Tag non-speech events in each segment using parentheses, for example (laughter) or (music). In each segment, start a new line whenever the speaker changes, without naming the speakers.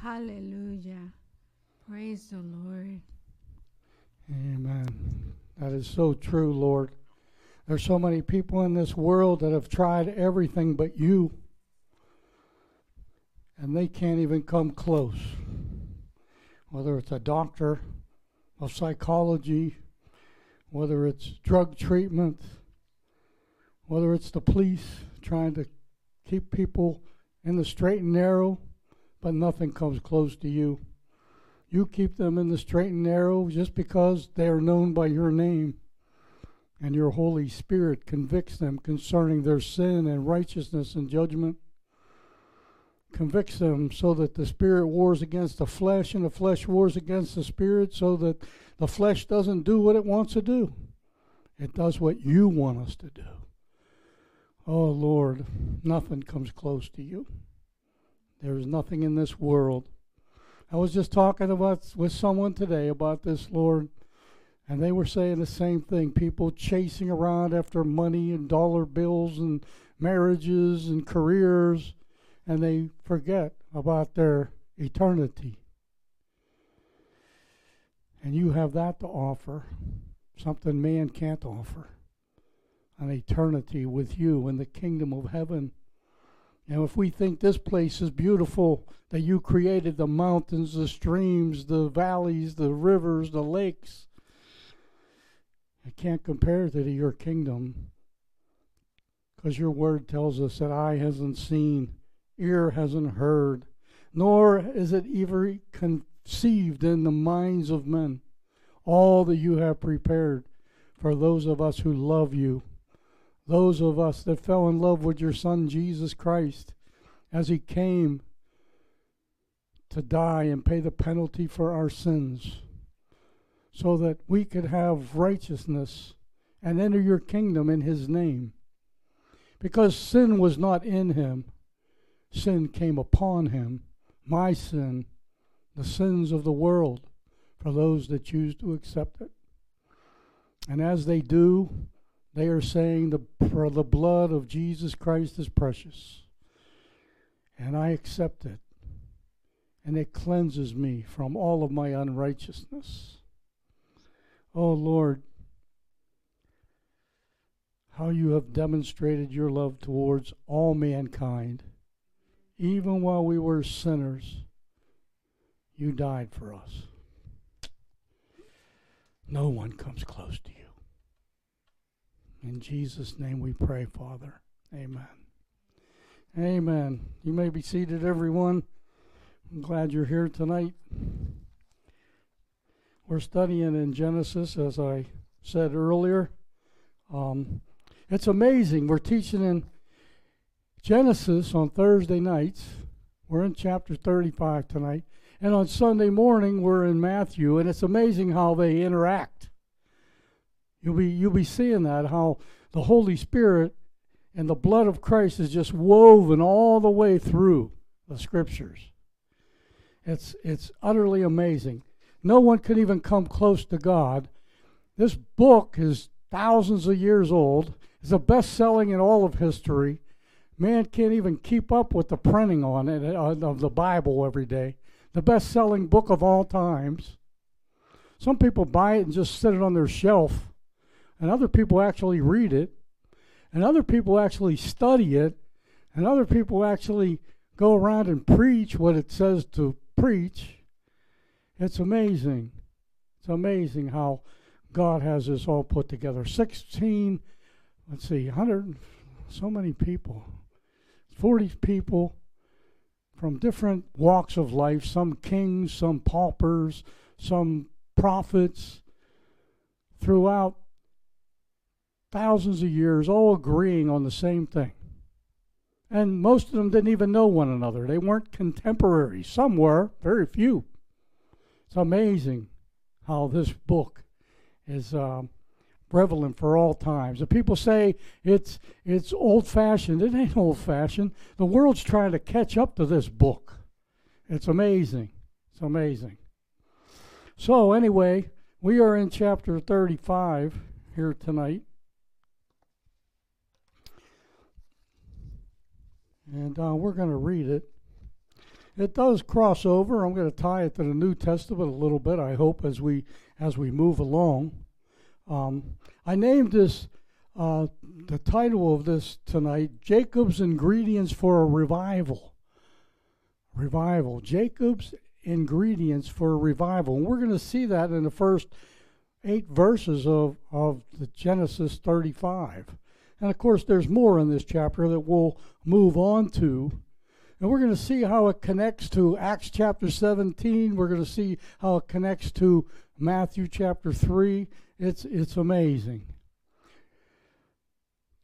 Hallelujah. Praise the Lord.
Amen. That is so true, Lord. There's so many people in this world that have tried everything but you, and they can't even come close. Whether it's a doctor of psychology, whether it's drug treatment, whether it's the police trying to keep people in the straight and narrow, but nothing comes close to you. You keep them in the straight and narrow just because they are known by your name. And your Holy Spirit convicts them concerning their sin and righteousness and judgment. Convicts them so that the Spirit wars against the flesh and the flesh wars against the Spirit, so that the flesh doesn't do what it wants to do. It does what you want us to do. Oh Lord, nothing comes close to you. There is nothing in this world. I was just talking about with someone today about this, Lord, and they were saying the same thing. People chasing around after money and dollar bills and marriages and careers, and they forget about their eternity. And you have that to offer, something man can't offer an eternity with you in the kingdom of heaven. And if we think this place is beautiful, that you created the mountains, the streams, the valleys, the rivers, the lakes, it can't compare it to your kingdom. Because your word tells us that eye hasn't seen, ear hasn't heard, nor is it ever conceived in the minds of men all that you have prepared for those of us who love you those of us that fell in love with your Son, Jesus Christ, as He came to die and pay the penalty for our sins, so that we could have righteousness and enter your kingdom in His name. Because sin was not in Him, sin came upon Him, my sin, the sins of the world, for those that choose to accept it. And as they do, they are saying the, for the blood of Jesus Christ is precious. And I accept it. And it cleanses me from all of my unrighteousness. Oh Lord, how you have demonstrated your love towards all mankind. Even while we were sinners, you died for us. No one comes close to you. In Jesus' name we pray, Father. Amen. Amen. You may be seated, everyone. I'm glad you're here tonight. We're studying in Genesis, as I said earlier. Um, it's amazing. We're teaching in Genesis on Thursday nights. We're in chapter 35 tonight. And on Sunday morning, we're in Matthew. And it's amazing how they interact. You'll be you'll be seeing that how the Holy Spirit and the blood of Christ is just woven all the way through the scriptures. It's it's utterly amazing. No one can even come close to God. This book is thousands of years old. It's the best selling in all of history. Man can't even keep up with the printing on it uh, of the Bible every day. The best selling book of all times. Some people buy it and just sit it on their shelf and other people actually read it, and other people actually study it, and other people actually go around and preach what it says to preach. It's amazing. It's amazing how God has this all put together. 16, let's see, 100, so many people, 40 people from different walks of life some kings, some paupers, some prophets throughout thousands of years, all agreeing on the same thing. And most of them didn't even know one another. They weren't contemporaries. Some were, very few. It's amazing how this book is um, prevalent for all times. And people say it's it's old-fashioned. It ain't old-fashioned. The world's trying to catch up to this book. It's amazing. It's amazing. So anyway, we are in chapter 35 here tonight. And uh, we're going to read it. it does cross over. I'm going to tie it to the New Testament a little bit. I hope as we as we move along. Um, I named this uh, the title of this tonight: Jacob's ingredients for a revival. Revival. Jacob's ingredients for a revival, and we're going to see that in the first eight verses of of the Genesis 35. And of course, there's more in this chapter that we'll move on to. And we're going to see how it connects to Acts chapter 17. We're going to see how it connects to Matthew chapter 3. It's, it's amazing.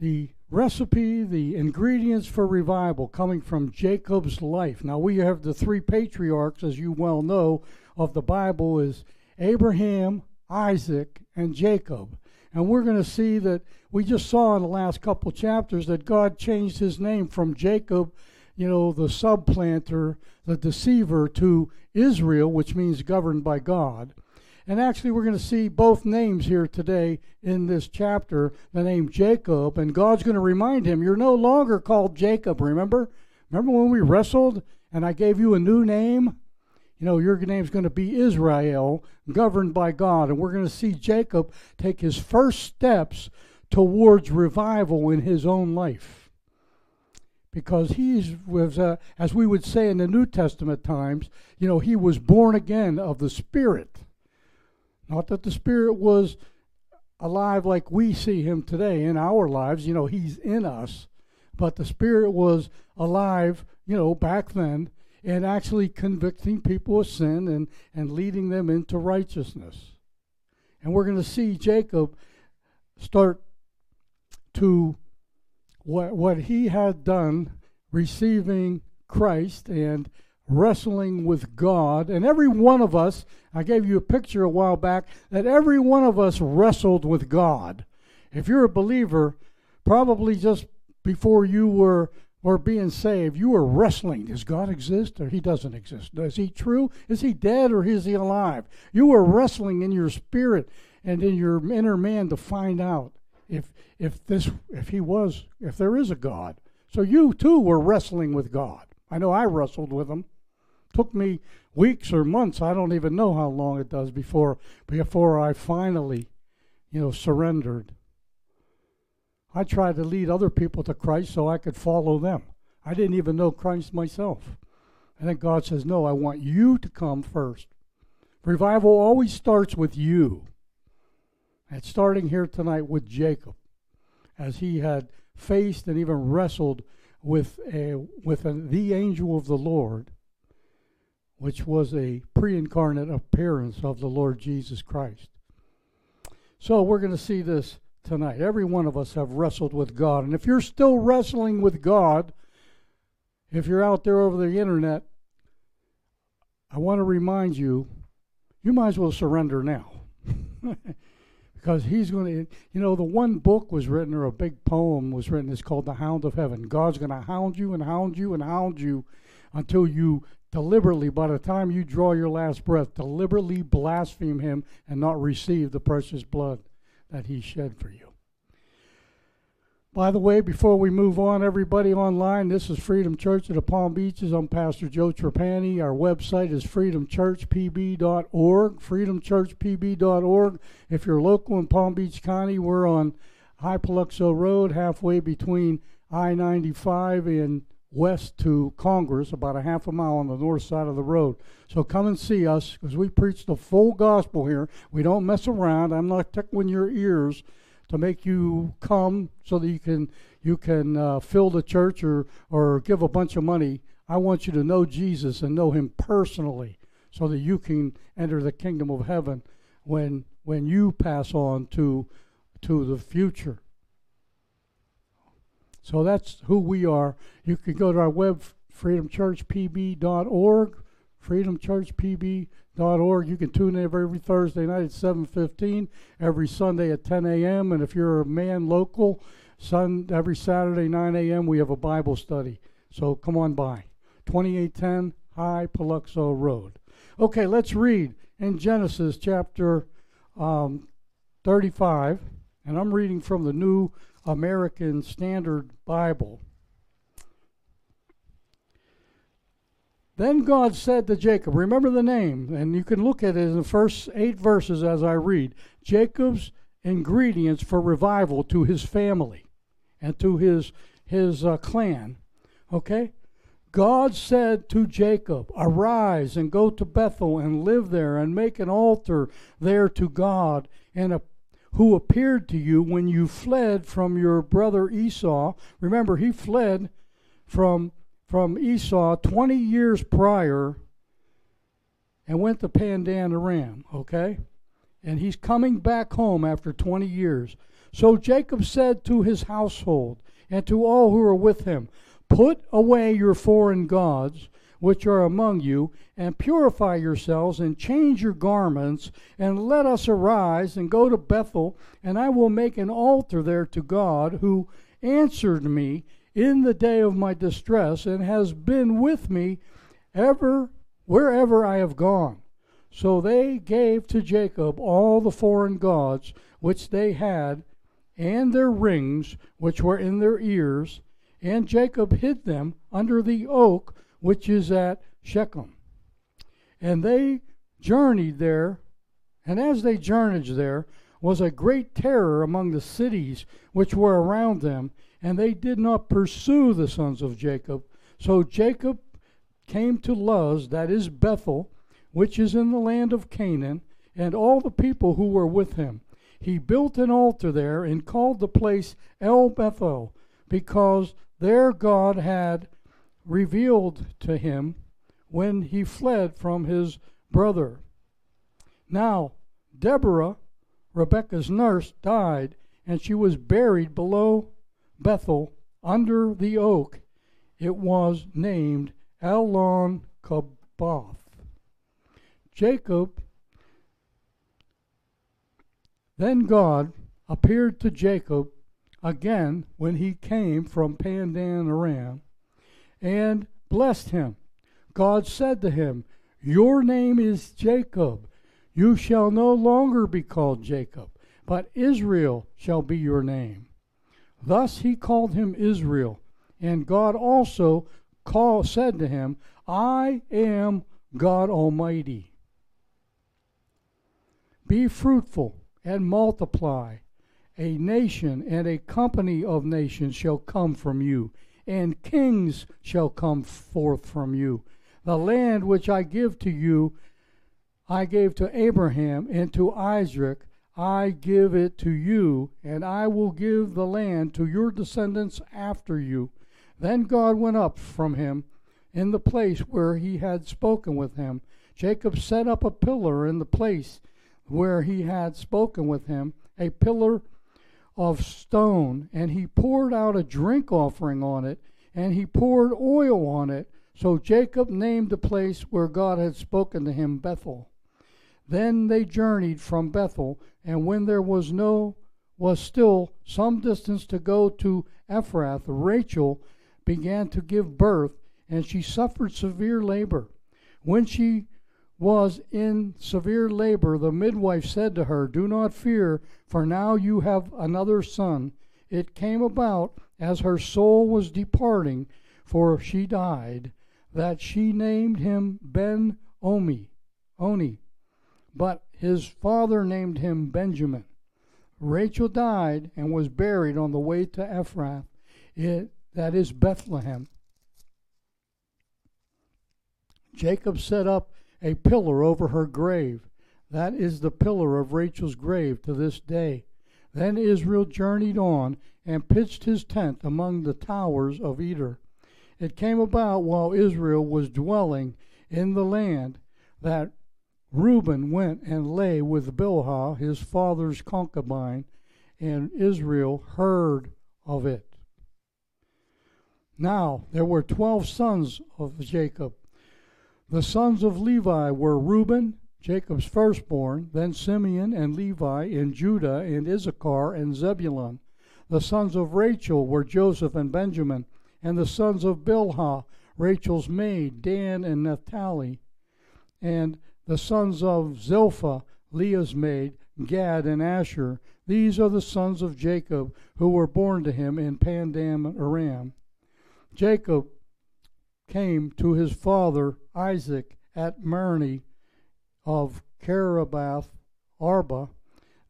The recipe, the ingredients for revival coming from Jacob's life. Now, we have the three patriarchs, as you well know, of the Bible is Abraham, Isaac, and Jacob. And we're going to see that we just saw in the last couple chapters that God changed his name from Jacob, you know, the supplanter, the deceiver, to Israel, which means governed by God. And actually, we're going to see both names here today in this chapter the name Jacob, and God's going to remind him, You're no longer called Jacob, remember? Remember when we wrestled and I gave you a new name? You know, your name's going to be Israel, governed by God. And we're going to see Jacob take his first steps towards revival in his own life. Because he's, was, uh, as we would say in the New Testament times, you know, he was born again of the Spirit. Not that the Spirit was alive like we see him today in our lives, you know, he's in us. But the Spirit was alive, you know, back then and actually convicting people of sin and, and leading them into righteousness. And we're going to see Jacob start to what, what he had done, receiving Christ and wrestling with God. And every one of us, I gave you a picture a while back, that every one of us wrestled with God. If you're a believer, probably just before you were or being saved, you are wrestling. Does God exist or He doesn't exist? Is He true? Is He dead or is He alive? You are wrestling in your spirit and in your inner man to find out if if this if He was if there is a God. So you too were wrestling with God. I know I wrestled with Him. Took me weeks or months. I don't even know how long it does before before I finally, you know, surrendered I tried to lead other people to Christ so I could follow them. I didn't even know Christ myself. And then God says, No, I want you to come first. Revival always starts with you. And starting here tonight with Jacob, as he had faced and even wrestled with a with a, the angel of the Lord, which was a pre-incarnate appearance of the Lord Jesus Christ. So we're going to see this tonight. Every one of us have wrestled with God. And if you're still wrestling with God, if you're out there over the internet, I want to remind you, you might as well surrender now. (laughs) because he's going to, you know, the one book was written or a big poem was written. It's called The Hound of Heaven. God's going to hound you and hound you and hound you until you deliberately, by the time you draw your last breath, deliberately blaspheme him and not receive the precious blood that he shed for you. By the way, before we move on, everybody online, this is Freedom Church of the Palm Beaches. I'm Pastor Joe Trapani. Our website is freedomchurchpb.org, freedomchurchpb.org. If you're local in Palm Beach County, we're on Hypoluxo Road, halfway between I 95 and west to Congress, about a half a mile on the north side of the road. So come and see us because we preach the full gospel here. We don't mess around. I'm not tickling your ears to make you come so that you can you can uh, fill the church or or give a bunch of money. I want you to know Jesus and know Him personally, so that you can enter the kingdom of heaven when when you pass on to to the future. So that's who we are. You can go to our web, freedomchurchpb.org, freedomchurchpb.org. You can tune in every Thursday night at 7.15, every Sunday at 10 a.m. And if you're a man local, sun, every Saturday 9 a.m. we have a Bible study. So come on by. 2810 Hypoluxo Road. Okay, let's read in Genesis chapter um, 35. And I'm reading from the New American Standard Bible. Then God said to Jacob, remember the name, and you can look at it in the first eight verses as I read. Jacob's ingredients for revival to his family and to his his uh, clan. Okay? God said to Jacob, Arise and go to Bethel and live there and make an altar there to God and a, who appeared to you when you fled from your brother Esau. Remember, he fled from, from Esau 20 years prior and went to Paddan Aram, okay? And he's coming back home after 20 years. So Jacob said to his household and to all who were with him, Put away your foreign gods which are among you, and purify yourselves, and change your garments, and let us arise and go to Bethel, and I will make an altar there to God, who answered me in the day of my distress, and has been with me ever wherever I have gone. So they gave to Jacob all the foreign gods which they had, and their rings which were in their ears, and Jacob hid them under the oak which is at Shechem. And they journeyed there, and as they journeyed there, was a great terror among the cities which were around them, and they did not pursue the sons of Jacob. So Jacob came to Luz, that is Bethel, which is in the land of Canaan, and all the people who were with him. He built an altar there and called the place El Bethel, because there God had revealed to him when he fled from his brother. Now, Deborah, Rebekah's nurse, died, and she was buried below Bethel under the oak. It was named Allon Bacuth. Jacob, then God appeared to Jacob again when he came from Paddan Aram and blessed him. God said to him, Your name is Jacob. You shall no longer be called Jacob, but Israel shall be your name. Thus he called him Israel. And God also said to him, I am God Almighty. Be fruitful and multiply. A nation and a company of nations shall come from you and kings shall come forth from you. The land which I give to you, I gave to Abraham and to Isaac. I give it to you, and I will give the land to your descendants after you. Then God went up from him in the place where he had spoken with him. Jacob set up a pillar in the place where he had spoken with him, a pillar of stone, and he poured out a drink offering on it, and he poured oil on it. So Jacob named the place where God had spoken to him Bethel. Then they journeyed from Bethel, and when there was no was still some distance to go to Ephrath, Rachel began to give birth, and she suffered severe labor. When she was in severe labor, the midwife said to her, Do not fear, for now you have another son. It came about as her soul was departing, for she died, that she named him Ben Omi, Oni, but his father named him Benjamin. Rachel died and was buried on the way to Ephrath, it, that is Bethlehem. Jacob set up a pillar over her grave. That is the pillar of Rachel's grave to this day. Then Israel journeyed on and pitched his tent among the towers of Eder. It came about while Israel was dwelling in the land that Reuben went and lay with Bilhah, his father's concubine, and Israel heard of it. Now there were twelve sons of Jacob, the sons of Levi were Reuben, Jacob's firstborn, then Simeon and Levi, and Judah and Issachar and Zebulun. The sons of Rachel were Joseph and Benjamin, and the sons of Bilhah, Rachel's maid, Dan and Naphtali. And the sons of Zilpah, Leah's maid, Gad and Asher. These are the sons of Jacob who were born to him in Paddan Aram. Jacob came to his father Isaac at Mamre of Kiriath Arba,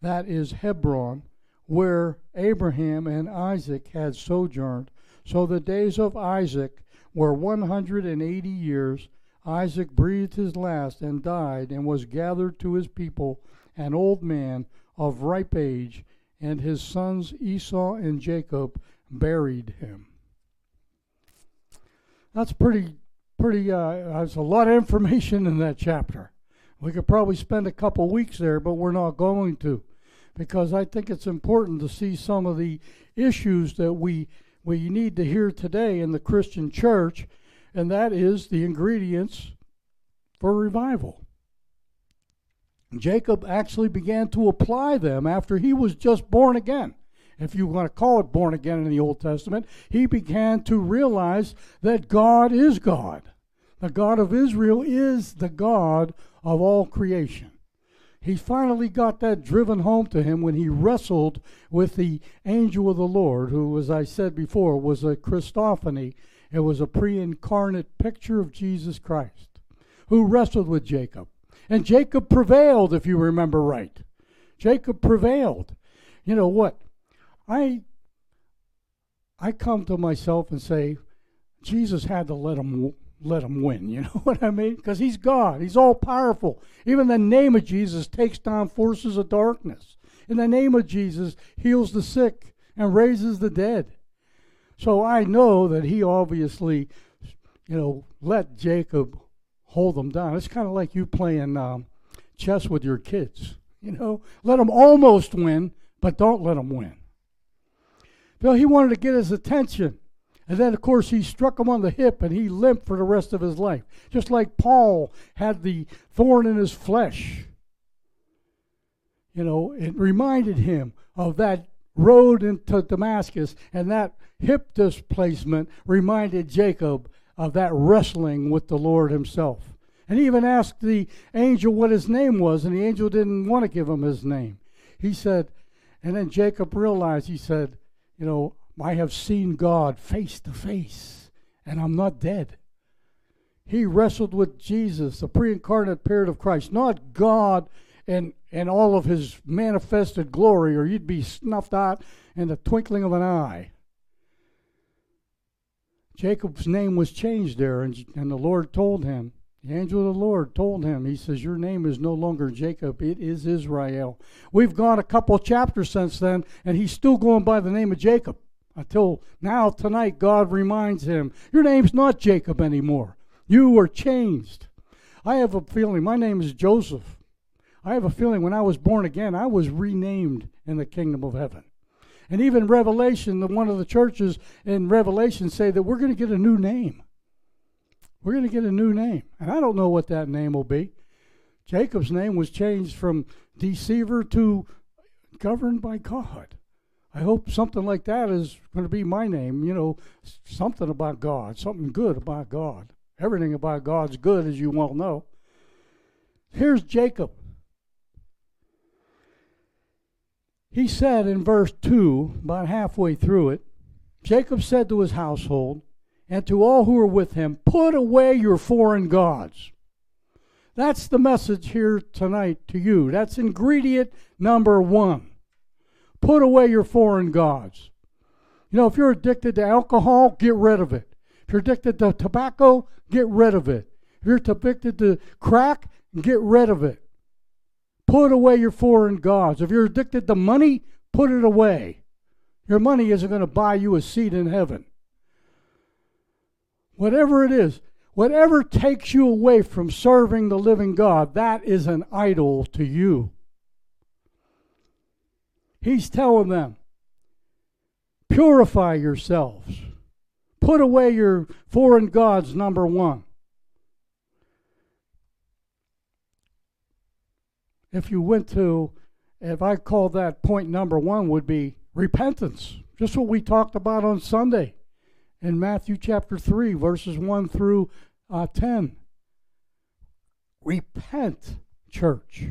that is Hebron, where Abraham and Isaac had sojourned. So the days of Isaac were one hundred and eighty years. Isaac breathed his last and died, and was gathered to his people, an old man of ripe age, and his sons Esau and Jacob buried him. That's pretty, pretty, uh, there's a lot of information in that chapter. We could probably spend a couple weeks there, but we're not going to because I think it's important to see some of the issues that we we need to hear today in the Christian church, and that is the ingredients for revival. Jacob actually began to apply them after he was just born again. If you want to call it born again in the Old Testament, he began to realize that God is God. The God of Israel is the God of all creation. He finally got that driven home to him when he wrestled with the angel of the Lord, who, as I said before, was a Christophany. It was a pre incarnate picture of Jesus Christ, who wrestled with Jacob. And Jacob prevailed, if you remember right. Jacob prevailed. You know what? I I come to myself and say, Jesus had to let him let him win. (laughs) You know what I mean? Because he's God. He's all powerful. Even the name of Jesus takes down forces of darkness. In the name of Jesus, heals the sick and raises the dead. So I know that he obviously, you know, let Jacob hold them down. It's kind of like you playing um, chess with your kids. You know, let them almost win, but don't let them win. Bill, he wanted to get his attention. And then, of course, he struck him on the hip and he limped for the rest of his life. Just like Paul had the thorn in his flesh. You know, it reminded him of that road into Damascus, and that hip displacement reminded Jacob of that wrestling with the Lord himself. And he even asked the angel what his name was, and the angel didn't want to give him his name. He said, and then Jacob realized, he said, You know, I have seen God face to face, and I'm not dead. He wrestled with Jesus, the pre incarnate period of Christ, not God and, and all of his manifested glory, or you'd be snuffed out in the twinkling of an eye. Jacob's name was changed there, and, and the Lord told him, the angel of the Lord told him, He says, Your name is no longer Jacob, it is Israel. We've gone a couple chapters since then, and he's still going by the name of Jacob. Until now, tonight, God reminds him, Your name's not Jacob anymore. You were changed. I have a feeling, my name is Joseph. I have a feeling when I was born again, I was renamed in the kingdom of heaven. And even Revelation, the one of the churches in Revelation say that we're going to get a new name. We're going to get a new name. And I don't know what that name will be. Jacob's name was changed from deceiver to governed by God. I hope something like that is going to be my name. You know, something about God, something good about God. Everything about God's good, as you well know. Here's Jacob. He said in verse 2, about halfway through it, Jacob said to his household and to all who are with him, Put away your foreign gods. That's the message here tonight to you. That's ingredient number one. Put away your foreign gods. You know, if you're addicted to alcohol, get rid of it. If you're addicted to tobacco, get rid of it. If you're addicted to crack, get rid of it. Put away your foreign gods. If you're addicted to money, put it away. Your money isn't going to buy you a seat in heaven. Whatever it is, whatever takes you away from serving the living God, that is an idol to you. He's telling them, purify yourselves. Put away your foreign gods, number one. If you went to, if I call that point number one, would be repentance. Just what we talked about on Sunday in Matthew chapter 3, verses 1 through uh, 10. Repent, church.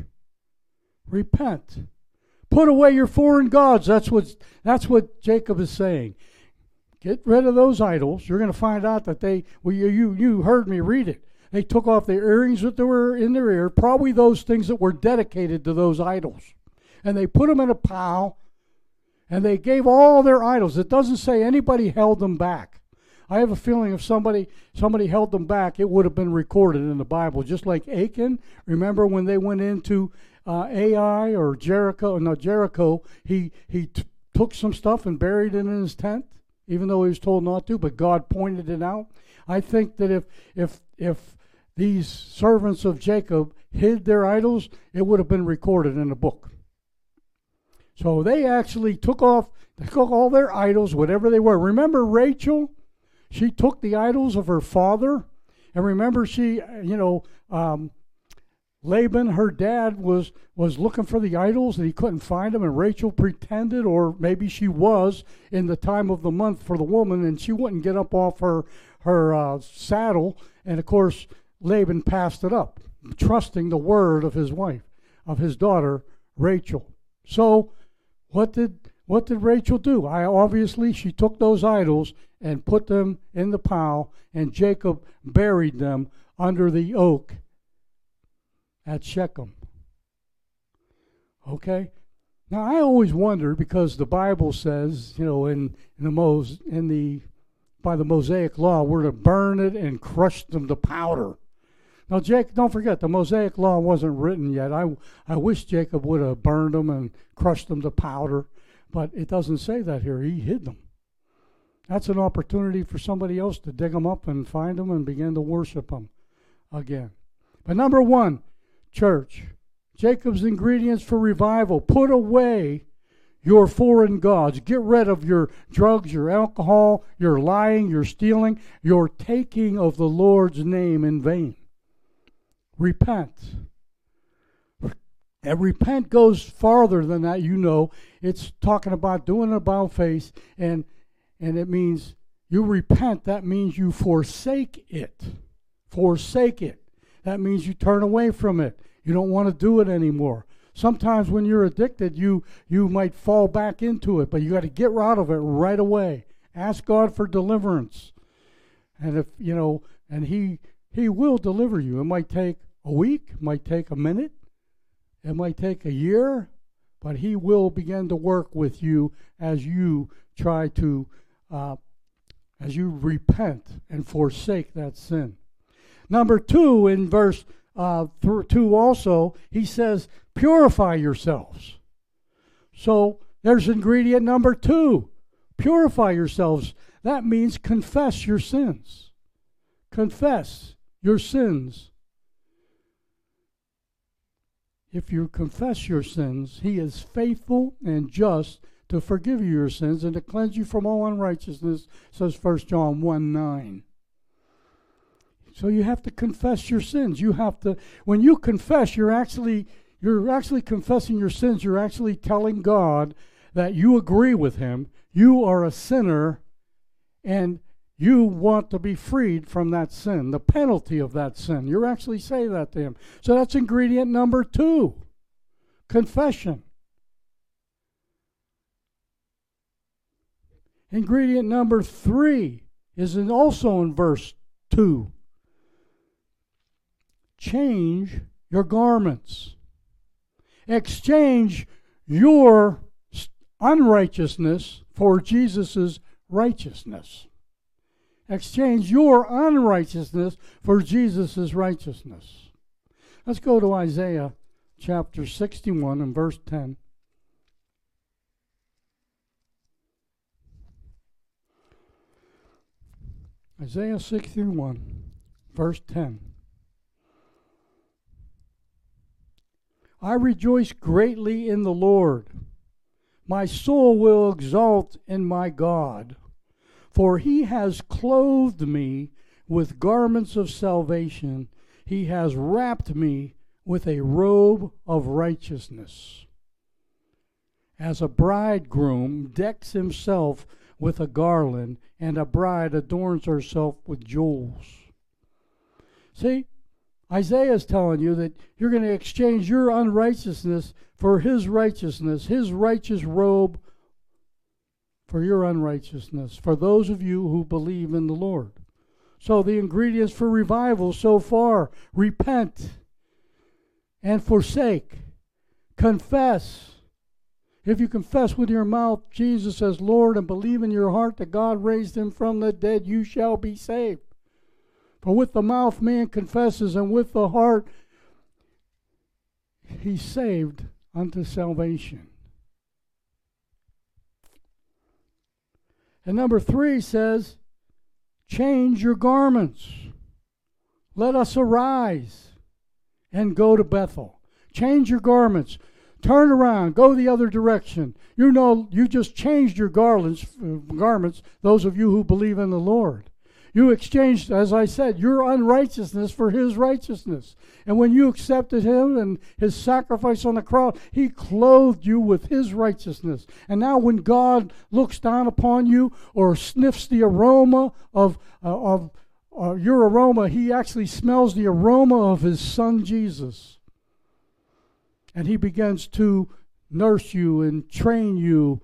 Repent. Put away your foreign gods. That's what, that's what Jacob is saying. Get rid of those idols. You're going to find out that they, well, you, you, you heard me read it. They took off the earrings that were in their ear, probably those things that were dedicated to those idols. And they put them in a pile and they gave all their idols. It doesn't say anybody held them back. I have a feeling if somebody somebody held them back, it would have been recorded in the Bible. Just like Achan, remember when they went into uh, Ai or Jericho? No, Jericho. He he t- took some stuff and buried it in his tent even though he was told not to, but God pointed it out. I think that if if if these servants of Jacob hid their idols, it would have been recorded in the book. So they actually took off, they took all their idols, whatever they were. Remember Rachel? She took the idols of her father, and remember she, you know, um, Laban, her dad, was was looking for the idols and he couldn't find them, and Rachel pretended, or maybe she was in the time of the month for the woman, and she wouldn't get up off her her uh, saddle, and of course Laban passed it up, trusting the word of his wife, of his daughter Rachel. So, what did what did Rachel do? I obviously she took those idols and put them in the pile, and Jacob buried them under the oak at Shechem. Okay? Now I always wonder because the Bible says, you know, in, in the Mos in the by the Mosaic law, we're to burn it and crush them to powder. Now, Jake, don't forget the Mosaic law wasn't written yet. I I wish Jacob would have burned them and crushed them to powder, but it doesn't say that here. He hid them. That's an opportunity for somebody else to dig them up and find them and begin to worship them again. But number one, church. Jacob's ingredients for revival. Put away your foreign gods. Get rid of your drugs, your alcohol, your lying, your stealing, your taking of the Lord's name in vain. Repent. And repent goes farther than that, you know. It's talking about doing an about face, and and it means you repent, that means you forsake it. Forsake it. That means you turn away from it. You don't want to do it anymore. Sometimes when you're addicted, you you might fall back into it, but you got to get out of it right away. Ask God for deliverance. And if, you know, and he he will deliver you. It might take a week, it might take a minute, it might take a year, but he will begin to work with you as you try to uh, as you repent and forsake that sin. Number two, in verse uh, 2 also, he says, purify yourselves. So there's ingredient number two purify yourselves. That means confess your sins. Confess your sins. If you confess your sins, he is faithful and just to forgive you your sins and to cleanse you from all unrighteousness, says 1 John 1 9. So you have to confess your sins. You have to when you confess, you're actually you're actually confessing your sins. You're actually telling God that you agree with him. You are a sinner and you want to be freed from that sin, the penalty of that sin. You're actually saying that to him. So that's ingredient number 2. Confession. Ingredient number 3 is in also in verse 2 change your garments. Exchange your unrighteousness for Jesus' righteousness. Exchange your unrighteousness for Jesus' righteousness. Let's go to Isaiah chapter 61 and verse 10. Isaiah 61, verse 10. I rejoice greatly in the Lord. My soul will exult in my God, for he has clothed me with garments of salvation. He has wrapped me with a robe of righteousness. As a bridegroom decks himself with a garland, and a bride adorns herself with jewels. See, Isaiah is telling you that you're going to exchange your unrighteousness for his righteousness, his righteous robe for your unrighteousness, for those of you who believe in the Lord. So, the ingredients for revival so far repent and forsake, confess. If you confess with your mouth Jesus as Lord and believe in your heart that God raised him from the dead, you shall be saved. For with the mouth man confesses, and with the heart he's saved unto salvation. And number three says, change your garments. Let us arise and go to Bethel. Change your garments. Turn around. Go the other direction. You know, you just changed your garlands, uh, garments, those of you who believe in the Lord. You exchanged, as I said, your unrighteousness for his righteousness. And when you accepted him and his sacrifice on the cross, he clothed you with his righteousness. And now, when God looks down upon you or sniffs the aroma of, uh, of uh, your aroma, he actually smells the aroma of his son Jesus. And he begins to nurse you and train you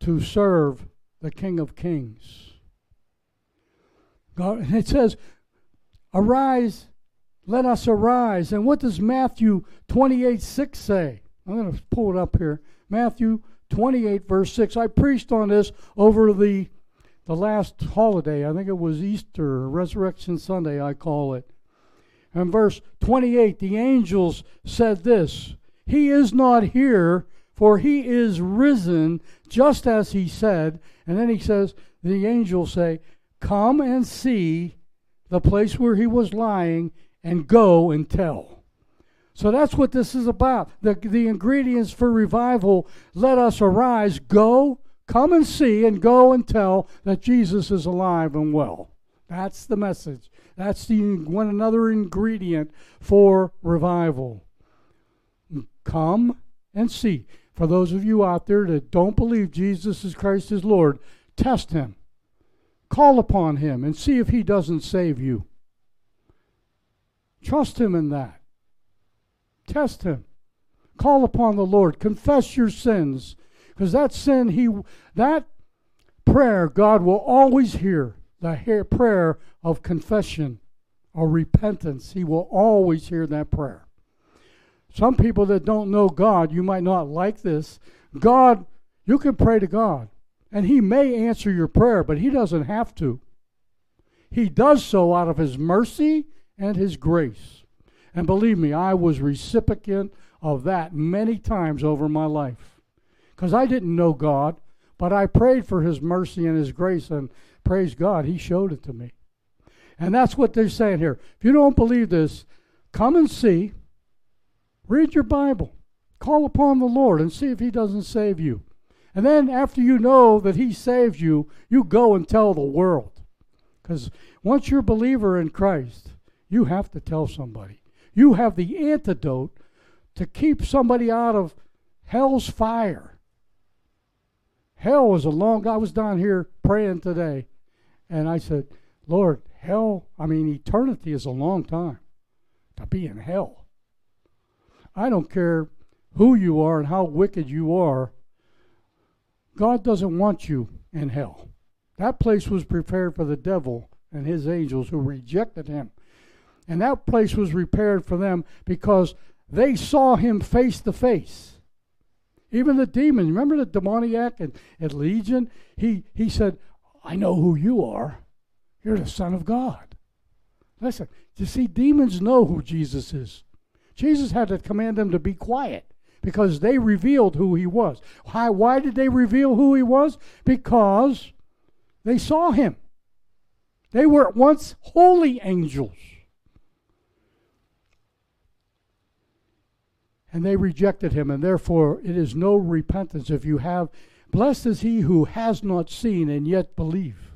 to serve the King of Kings. God, and it says, Arise, let us arise. And what does Matthew 28 6 say? I'm going to pull it up here. Matthew 28, verse 6. I preached on this over the, the last holiday. I think it was Easter, Resurrection Sunday, I call it. And verse 28, the angels said this He is not here, for he is risen, just as he said. And then he says, the angels say, Come and see the place where he was lying and go and tell. So that's what this is about. The, the ingredients for revival let us arise, go, come and see, and go and tell that Jesus is alive and well. That's the message. That's the one another ingredient for revival. Come and see. For those of you out there that don't believe Jesus is Christ is Lord, test him. Call upon Him and see if He doesn't save you. Trust Him in that. Test Him. Call upon the Lord. Confess your sins. Because that sin, He that prayer God will always hear. The prayer of confession or repentance. He will always hear that prayer. Some people that don't know God, you might not like this. God, you can pray to God. And He may answer your prayer, but He doesn't have to. He does so out of His mercy and His grace. And believe me, I was recipient of that many times over my life. Because I didn't know God, but I prayed for His mercy and His grace, and praise God, He showed it to me. And that's what they're saying here. If you don't believe this, come and see. Read your Bible. Call upon the Lord and see if He doesn't save you. And then after you know that He saved you, you go and tell the world. Because once you're a believer in Christ, you have to tell somebody. You have the antidote to keep somebody out of hell's fire. Hell is a long. I was down here praying today, and I said, Lord, hell, I mean, eternity is a long time to be in hell. I don't care who you are and how wicked you are. God doesn't want you in hell. That place was prepared for the devil and his angels who rejected him. And that place was prepared for them because they saw him face to face. Even the demon, remember the demoniac at, at Legion? He, he said, I know who you are. You're the Son of God. Listen, you see, demons know who Jesus is. Jesus had to command them to be quiet because they revealed who he was. Why, why did they reveal who he was? Because they saw him. They were at once holy angels. And they rejected him, and therefore it is no repentance if you have. Blessed is he who has not seen and yet believe.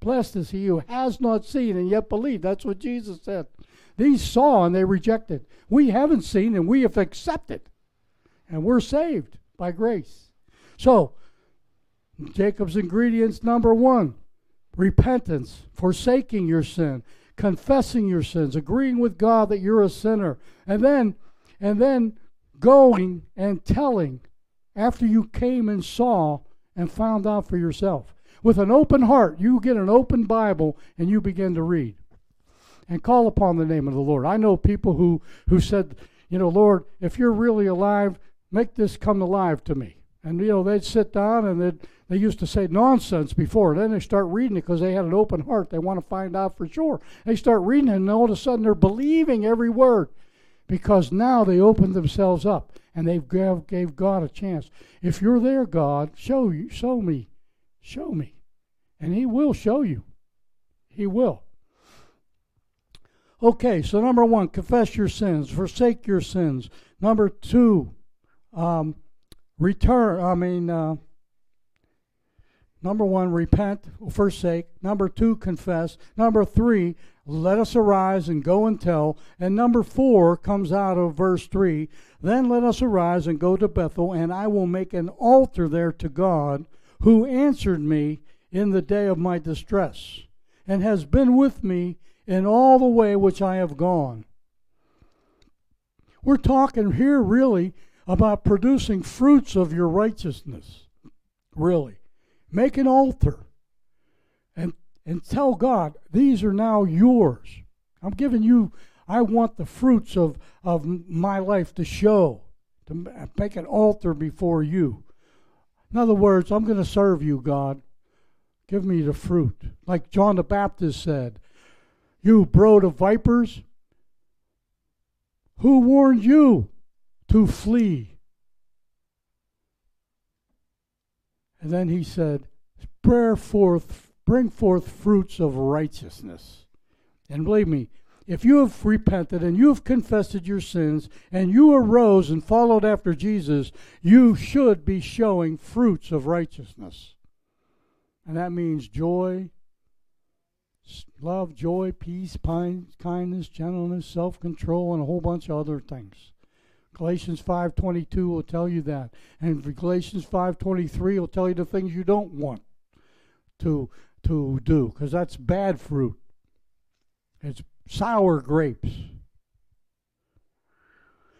Blessed is he who has not seen and yet believe. That's what Jesus said. These saw and they rejected. We haven't seen and we have accepted. And we're saved by grace. So, Jacob's ingredients number one repentance, forsaking your sin, confessing your sins, agreeing with God that you're a sinner, and then and then going and telling after you came and saw and found out for yourself. With an open heart, you get an open Bible and you begin to read and call upon the name of the Lord. I know people who, who said, you know, Lord, if you're really alive, make this come alive to me. And, you know, they'd sit down and they'd, they used to say nonsense before. Then they start reading it because they had an open heart. They want to find out for sure. They start reading it, and all of a sudden they're believing every word because now they opened themselves up and they gave, gave God a chance. If you're there, God, show you, show me, show me, and He will show you. He will. Okay, so number one, confess your sins, forsake your sins. Number two, um, return. I mean, uh, number one, repent, forsake. Number two, confess. Number three, let us arise and go and tell. And number four comes out of verse three. Then let us arise and go to Bethel, and I will make an altar there to God, who answered me in the day of my distress, and has been with me in all the way which I have gone. We're talking here really about producing fruits of your righteousness. Really. Make an altar and, tell God, these are now yours. I'm giving you, I want the fruits of, of my life to show, to make an altar before you. In other words, I'm going to serve you, God. Give me the fruit. Like John the Baptist said, you brood of vipers, who warned you to flee? And then he said, Bear forth, bring forth fruits of righteousness. And believe me, if you have repented and you have confessed your sins and you arose and followed after Jesus, you should be showing fruits of righteousness. And that means joy, love, joy, peace, kindness, gentleness, self-control, and a whole bunch of other things. Galatians 5:22 will tell you that, and Galatians 5:23 will tell you the things you don't want to to do, because that's bad fruit. It's sour grapes.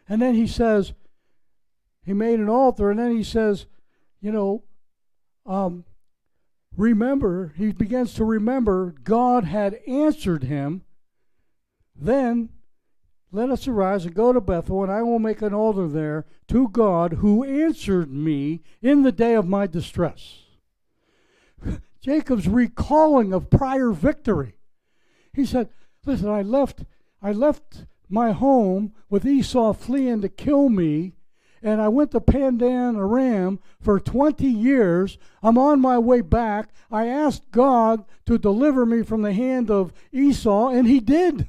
And then he says, he made an altar, and then he says, you know, um, remember, he begins to remember God had answered him. Then let us arise and go to Bethel, and I will make an altar there to God who answered me in the day of my distress. Jacob's recalling of prior victory. He said, Listen, I left I left my home with Esau fleeing to kill me and I went to Paddan Aram for 20 years. I'm on my way back. I asked God to deliver me from the hand of Esau, and he did.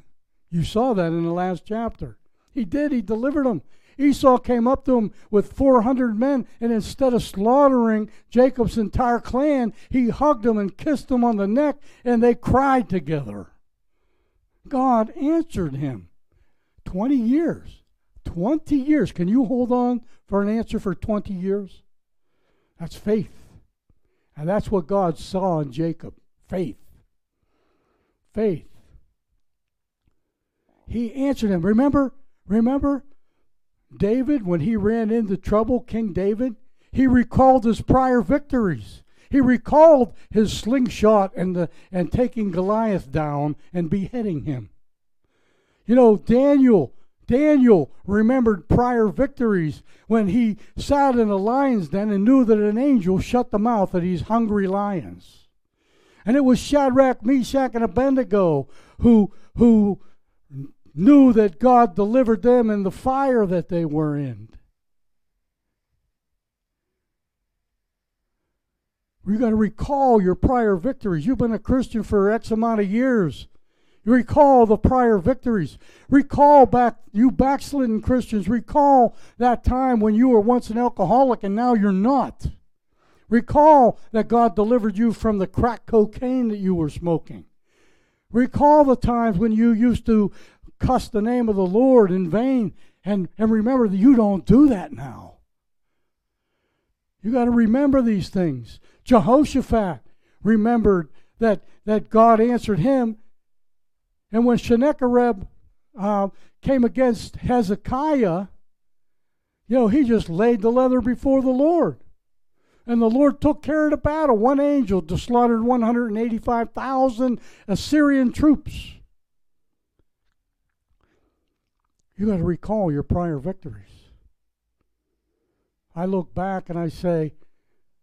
You saw that in the last chapter. He did. He delivered him. Esau came up to him with 400 men, and instead of slaughtering Jacob's entire clan, he hugged him and kissed him on the neck, and they cried together. God answered him. 20 years. 20 years. Can you hold on for an answer for 20 years? That's faith. And that's what God saw in Jacob faith. Faith. He answered him. Remember, remember David when he ran into trouble, King David? He recalled his prior victories. He recalled his slingshot and, the, and taking Goliath down and beheading him. You know, Daniel Daniel remembered prior victories when he sat in a lion's den and knew that an angel shut the mouth of these hungry lions. And it was Shadrach, Meshach, and Abednego who, who knew that God delivered them in the fire that they were in. You got to recall your prior victories. You've been a Christian for X amount of years. You Recall the prior victories. Recall back, you backslidden Christians, recall that time when you were once an alcoholic and now you're not. Recall that God delivered you from the crack cocaine that you were smoking. Recall the times when you used to cuss the name of the Lord in vain. And, and remember that you don't do that now. You got to remember these things. Jehoshaphat remembered that, that God answered him and when Sennacherib uh, came against Hezekiah, You know, he just laid the leather before the Lord. And the Lord took care of the battle. One angel slaughtered 185,000 Assyrian troops. You got to recall your prior victories. I look back and I say,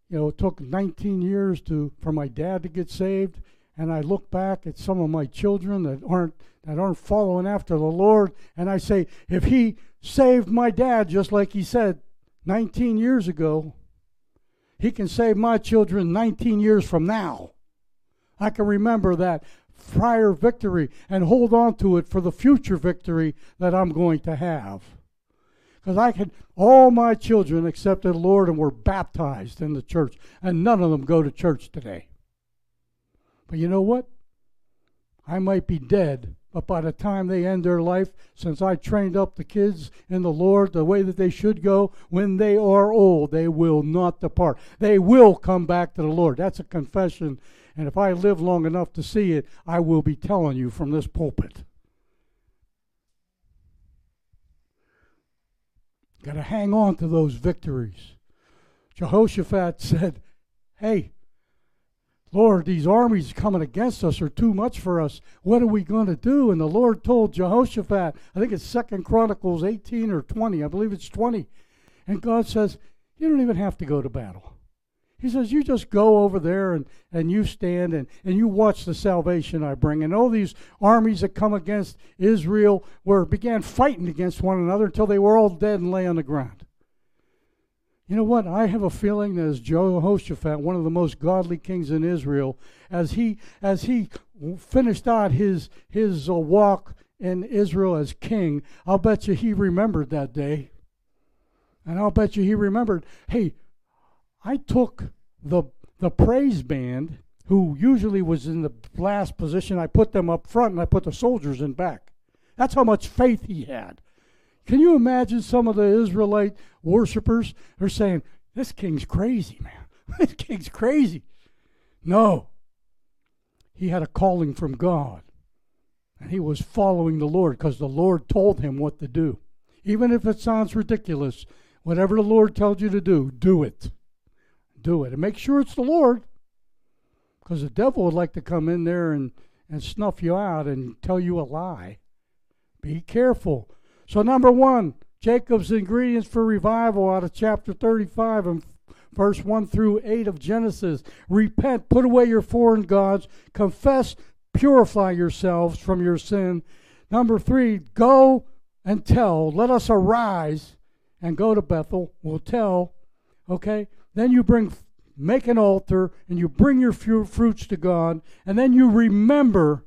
you know, it took 19 years to for my dad to get saved, and I look back at some of my children that aren't that aren't following after the Lord, and I say, if he saved my dad just like he said 19 years ago, he can save my children 19 years from now. I can remember that prior victory and hold on to it for the future victory that I'm going to have. Because I can, all my children accepted the Lord and were baptized in the church, and none of them go to church today. But you know what? I might be dead, but by the time they end their life, since I trained up the kids in the Lord the way that they should go, when they are old, they will not depart. They will come back to the Lord. That's a confession and if I live long enough to see it, I will be telling you from this pulpit. Got to hang on to those victories. Jehoshaphat said, Hey, Lord, these armies coming against us are too much for us. What are we going to do? And the Lord told Jehoshaphat, I think it's Second Chronicles 18 or 20, I believe it's 20. And God says, You don't even have to go to battle. He says, You just go over there and, and you stand and, and you watch the salvation I bring. And all these armies that come against Israel were began fighting against one another until they were all dead and lay on the ground. You know what? I have a feeling that as Jehoshaphat, one of the most godly kings in Israel, as he as he finished out his his uh, walk in Israel as king, I'll bet you he remembered that day. And I'll bet you he remembered, hey, I took the the praise band, who usually was in the last position, I put them up front and I put the soldiers in back. That's how much faith he had. Can you imagine some of the Israelite worshippers are saying, This king's crazy, man. (laughs) This king's crazy. No. He had a calling from God. And he was following the Lord because the Lord told him what to do. Even if it sounds ridiculous, whatever the Lord tells you to do, do it do it. And make sure it's the Lord. Because the devil would like to come in there and, and snuff you out and tell you a lie. Be careful. So, number one, Jacob's ingredients for revival out of chapter 35 and verse 1 through 8 of Genesis. Repent, put away your foreign gods, confess, purify yourselves from your sin. Number three, go and tell. Let us arise and go to Bethel. We'll tell. Okay? Then you bring, make an altar, and you bring your fruits to God, and then you remember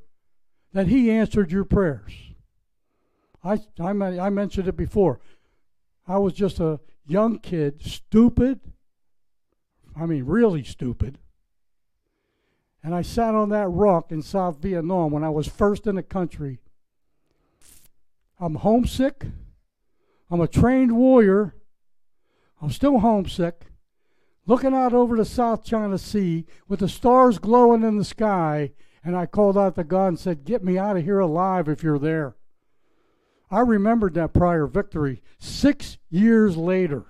that He answered your prayers. I, I, I mentioned it before. I was just a young kid, stupid. I mean, really stupid. And I sat on that rock in South Vietnam when I was first in the country. I'm homesick. I'm a trained warrior. I'm still homesick looking out over the South China Sea with the stars glowing in the sky, and I called out to God and said, Get me out of here alive if you're there. I remembered that prior victory six years later.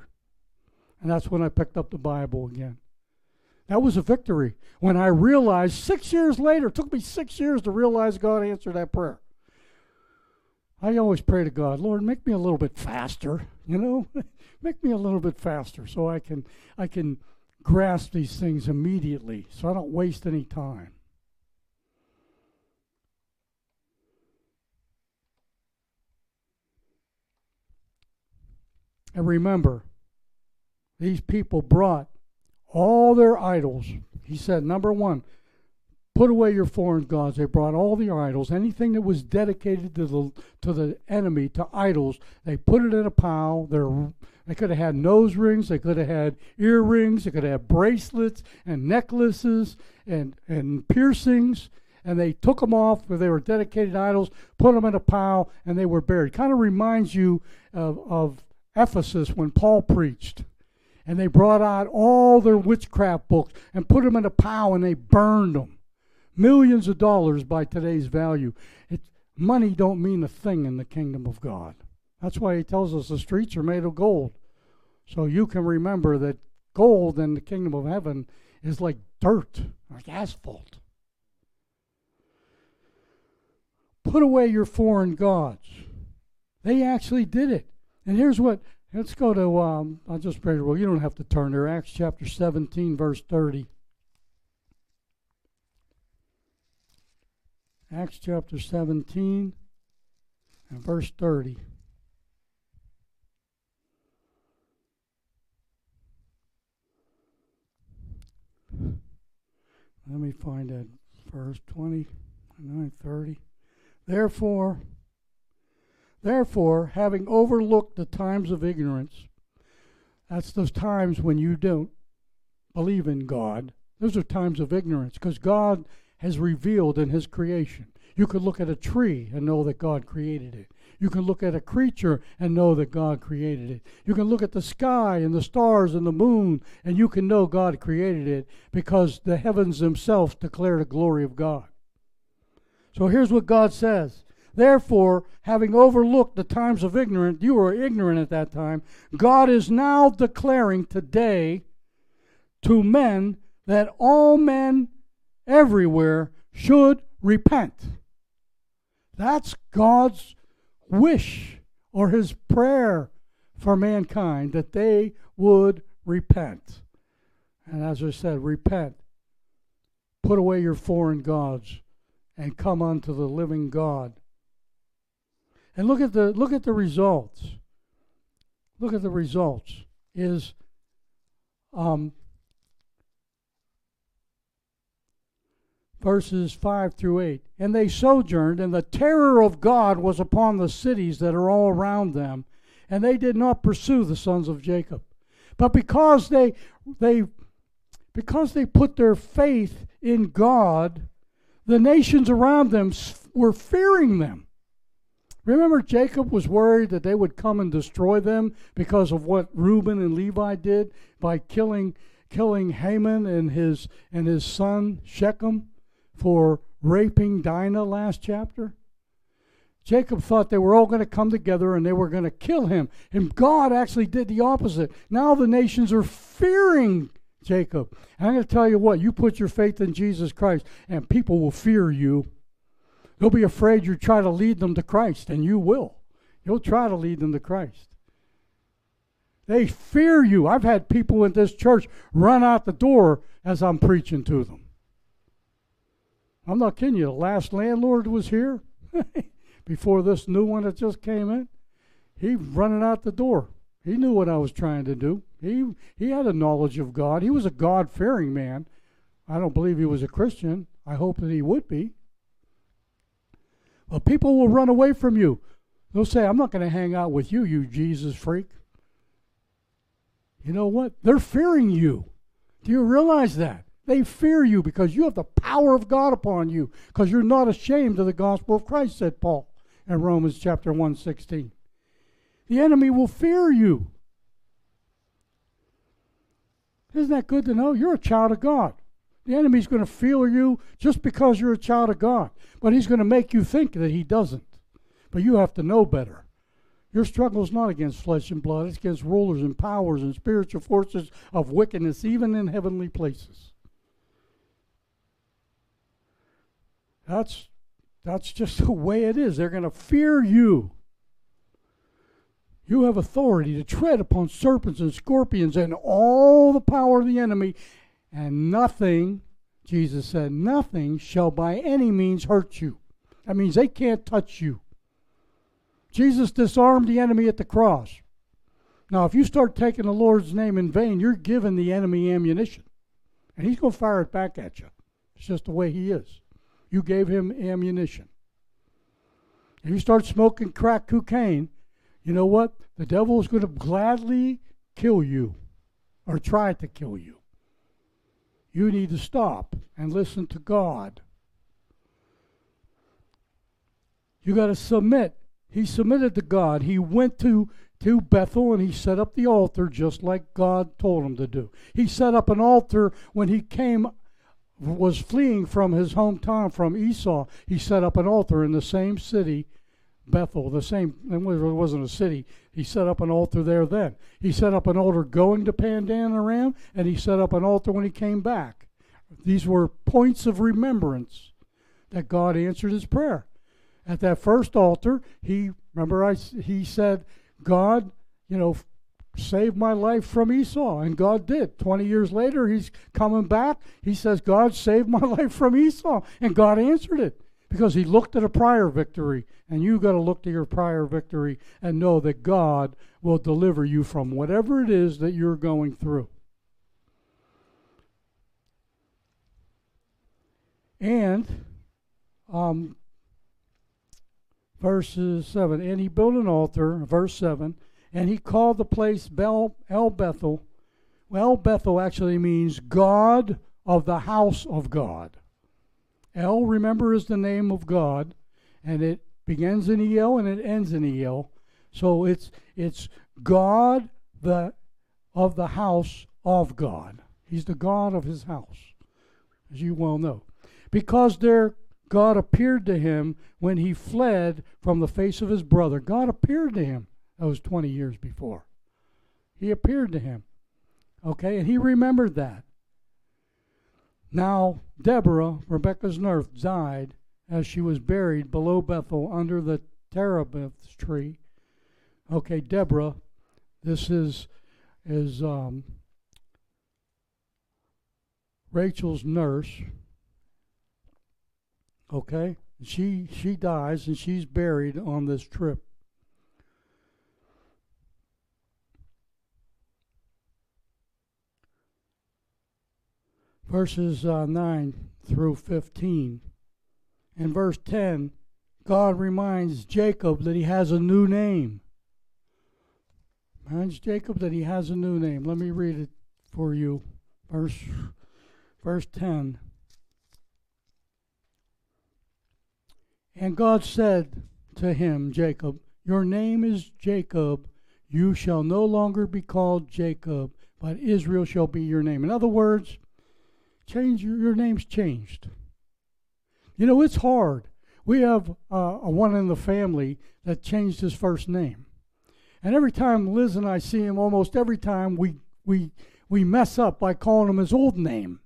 And that's when I picked up the Bible again. That was a victory. When I realized six years later, it took me six years to realize God answered that prayer. I always pray to God, Lord, make me a little bit faster, you know? (laughs) make me a little bit faster so I can I can grasp these things immediately so I don't waste any time. And remember, these people brought all their idols. He said, number one, Put away your foreign gods. They brought all the idols, anything that was dedicated to the to the enemy, to idols. They put it in a pile. They're, they could have had nose rings. They could have had earrings. They could have had bracelets and necklaces and and piercings. And they took them off where they were dedicated idols, put them in a pile, and they were buried. Kind of reminds you of, of Ephesus when Paul preached and they brought out all their witchcraft books and put them in a pile and they burned them millions of dollars by today's value. It, money don't mean a thing in the kingdom of God. That's why he tells us the streets are made of gold. So you can remember that gold in the kingdom of heaven is like dirt, like asphalt. Put away your foreign gods. They actually did it. And here's what, let's go to, um, I'll just pray, well, you don't have to turn there. Acts chapter 17, verse 30. Acts chapter 17 and verse 30. Let me find that verse 20, 9, 30. Therefore, therefore, having overlooked the times of ignorance, that's those times when you don't believe in God. Those are times of ignorance because God has revealed in His creation. You could look at a tree and know that God created it. You can look at a creature and know that God created it. You can look at the sky and the stars and the moon and you can know God created it because the heavens themselves declare the glory of God. So here's what God says. Therefore, having overlooked the times of ignorance, you were ignorant at that time, God is now declaring today to men that all men everywhere should repent. That's God's wish or his prayer for mankind that they would repent. And as I said, repent. Put away your foreign gods and come unto the living God. And look at the look at the results. Look at the results. Is um, verses 5 through 8. And they sojourned, and the terror of God was upon the cities that are all around them, and they did not pursue the sons of Jacob. But because they they because they put their faith in God, the nations around them were fearing them. Remember, Jacob was worried that they would come and destroy them because of what Reuben and Levi did by killing killing Haman and his and his son Shechem for raping Dinah last chapter? Jacob thought they were all going to come together and they were going to kill him. And God actually did the opposite. Now the nations are fearing Jacob. And I'm going to tell you what, you put your faith in Jesus Christ and people will fear you. They'll be afraid you try to lead them to Christ, and you will. You'll try to lead them to Christ. They fear you. I've had people in this church run out the door as I'm preaching to them. I'm not kidding you. The last landlord was here (laughs) before this new one that just came in. He running out the door. He knew what I was trying to do. He he had a knowledge of God. He was a God fearing man. I don't believe he was a Christian. I hope that he would be. But people will run away from you. They'll say, I'm not going to hang out with you, you Jesus freak. You know what? They're fearing you. Do you realize that? They fear you because you have the power of God upon you, because you're not ashamed of the gospel of Christ, said Paul in Romans chapter 1 16. The enemy will fear you. Isn't that good to know? You're a child of God. The enemy's going to fear you just because you're a child of God, but he's going to make you think that he doesn't. But you have to know better. Your struggle is not against flesh and blood, it's against rulers and powers and spiritual forces of wickedness, even in heavenly places. That's that's just (laughs) the way it is. They're going to fear you. You have authority to tread upon serpents and scorpions and all the power of the enemy, and nothing, Jesus said, nothing shall by any means hurt you. That means they can't touch you. Jesus disarmed the enemy at the cross. Now, if you start taking the Lord's name in vain, you're giving the enemy ammunition. And he's going to fire it back at you. It's just the way he is. You gave him ammunition. If you start smoking crack cocaine, you know what? The devil is going to gladly kill you or try to kill you. You need to stop and listen to God. You got to submit. He submitted to God. He went to, to Bethel and he set up the altar just like God told him to do. He set up an altar when he came was fleeing from his hometown from Esau, he set up an altar in the same city Bethel, the same, it wasn't a city. He set up an altar there then. He set up an altar going to Paddan Aram, and he set up an altar when he came back. These were points of remembrance that God answered his prayer. At that first altar, he, remember, I, he said, God, you know, save my life from Esau. And God did. 20 years later, he's coming back. He says, God saved my (laughs) life from Esau. And God answered it because he looked at a prior victory. And you got to look to your prior victory and know that God will deliver you from whatever it is that you're going through. And um, verses 7 and he built an altar, verse 7 and he called the place Bel, El Bethel. Well, Bethel actually means God of the house of God. El, remember, is the name of God, and it begins in El and it ends in El. So it's it's God the of the house of God. He's the God of his house, as you well know. Because there God appeared to him when he fled from the face of his brother. God appeared to him. That was 20 years before. He appeared to him. Okay, and he remembered that. Now, Deborah, Rebecca's nurse, died as she was buried below Bethel under the terebinth tree. Okay, Deborah, this is is um, Rachel's nurse. Okay, she she dies and she's buried on this trip. Verses uh, 9 through 15. In verse 10, God reminds Jacob that he has a new name. Reminds Jacob that he has a new name. Let me read it for you. Verse, verse 10. And God said to him, Jacob, Your name is Jacob. You shall no longer be called Jacob, but Israel shall be your name. In other words, change your, your name's changed. You know, it's hard. We have uh, a one in the family that changed his first name. And every time Liz and I see him, almost every time we, we, we mess up by calling him his old name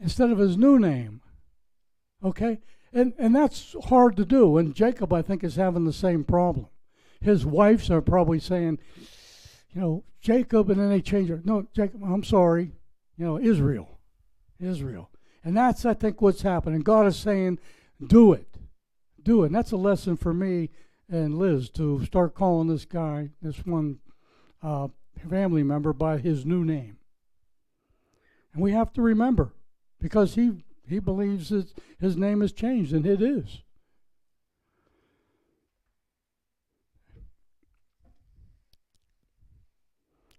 instead of his new name. Okay? And, and that's hard to do. And Jacob, I think, is having the same problem. His wives are probably saying, you know, Jacob, and then they change it. No, Jacob, I'm sorry you know, Israel. Israel. And that's, I think, what's happening. God is saying, do it. Do it. And that's a lesson for me and Liz to start calling this guy, this one uh, family member, by his new name. And we have to remember because he, he believes that his name has changed, and it is.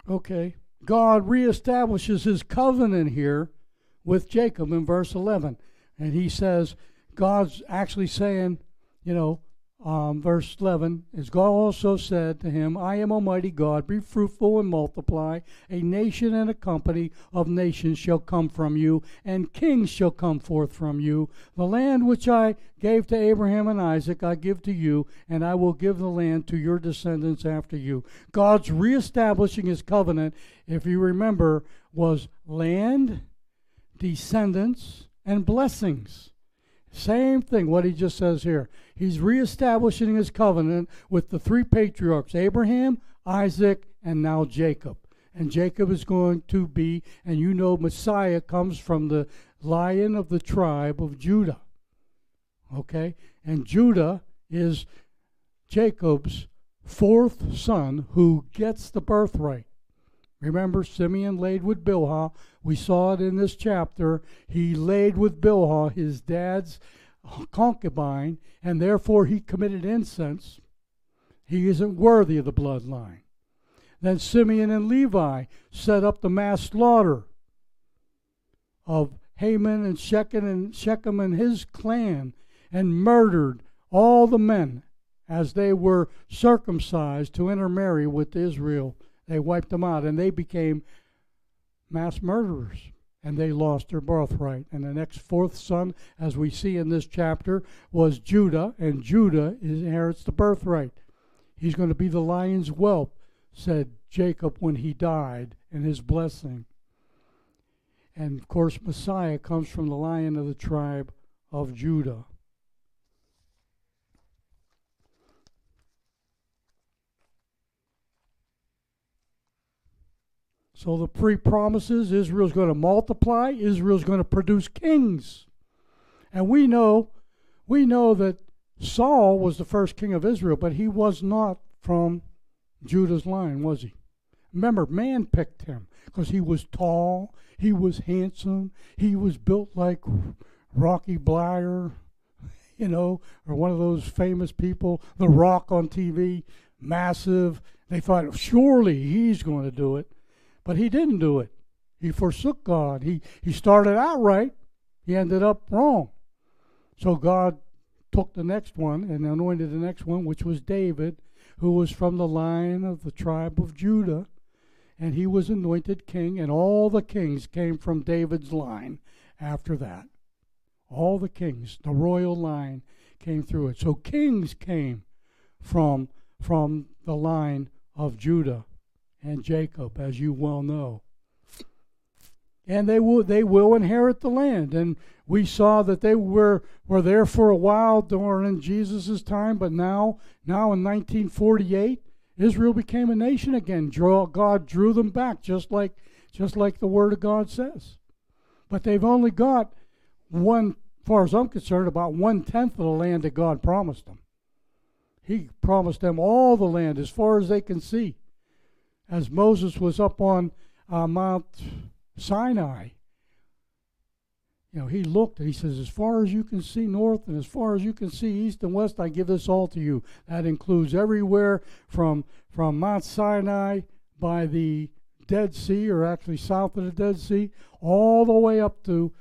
Okay. God reestablishes his covenant here with Jacob in verse 11. And he says, God's actually saying, you know, um, verse 11 is God also said to him, I am Almighty God, be fruitful and multiply. A nation and a company of nations shall come from you, and kings shall come forth from you. The land which I gave to Abraham and Isaac, I give to you, and I will give the land to your descendants after you. God's reestablishing his covenant, if you remember, was land, descendants, and blessings. Same thing, what he just says here. He's reestablishing his covenant with the three patriarchs Abraham, Isaac, and now Jacob. And Jacob is going to be, and you know, Messiah comes from the lion of the tribe of Judah. Okay? And Judah is Jacob's fourth son who gets the birthright. Remember, Simeon laid with Bilhah. We saw it in this chapter. He laid with Bilhah, his dad's concubine, and therefore he committed incense. He isn't worthy of the bloodline. Then Simeon and Levi set up the mass slaughter of Haman and Shechem and Shechem and his clan and murdered all the men as they were circumcised to intermarry with Israel they wiped them out, and they became mass murderers. and they lost their birthright. And the next fourth son, as we see in this chapter, was Judah, and Judah inherits the birthright. He's going to be the lion's whelp, said Jacob when he died, and his blessing. And of course, Messiah comes from the lion of the tribe of Judah. So the pre promises Israel's going to multiply, Israel's going to produce kings. And we know we know that Saul was the first king of Israel, but he was not from Judah's line, was he? Remember, man picked him because he was tall, he was handsome, he was built like Rocky Bleier, (laughs) you know, or one of those famous people, The Rock on TV, massive. They thought, surely he's going to do it. But he didn't do it. He forsook God. He, he started out right, he ended up wrong. So God took the next one and anointed the next one, which was David, who was from the line of the tribe of Judah. And he was anointed king, and all the kings came from David's line after that. All the kings, the royal line came through it. So kings came from, from the line of Judah and Jacob, as you well know. And they will they will inherit the land. And we saw that they were were there for a while during Jesus' time, but now now in 1948, Israel became a nation again. God drew them back, just like just like the Word of God says. But they've only got one, far as I'm concerned, about one tenth of the land that God promised them. He promised them all the land as far as they can see as Moses was up on uh, Mount Sinai. You know, he looked and he says, As far as you can see north and as far as you can see east and west, I give this all to you. That includes everywhere from, from Mount Sinai by the Dead Sea, or actually south of the Dead Sea, all the way up to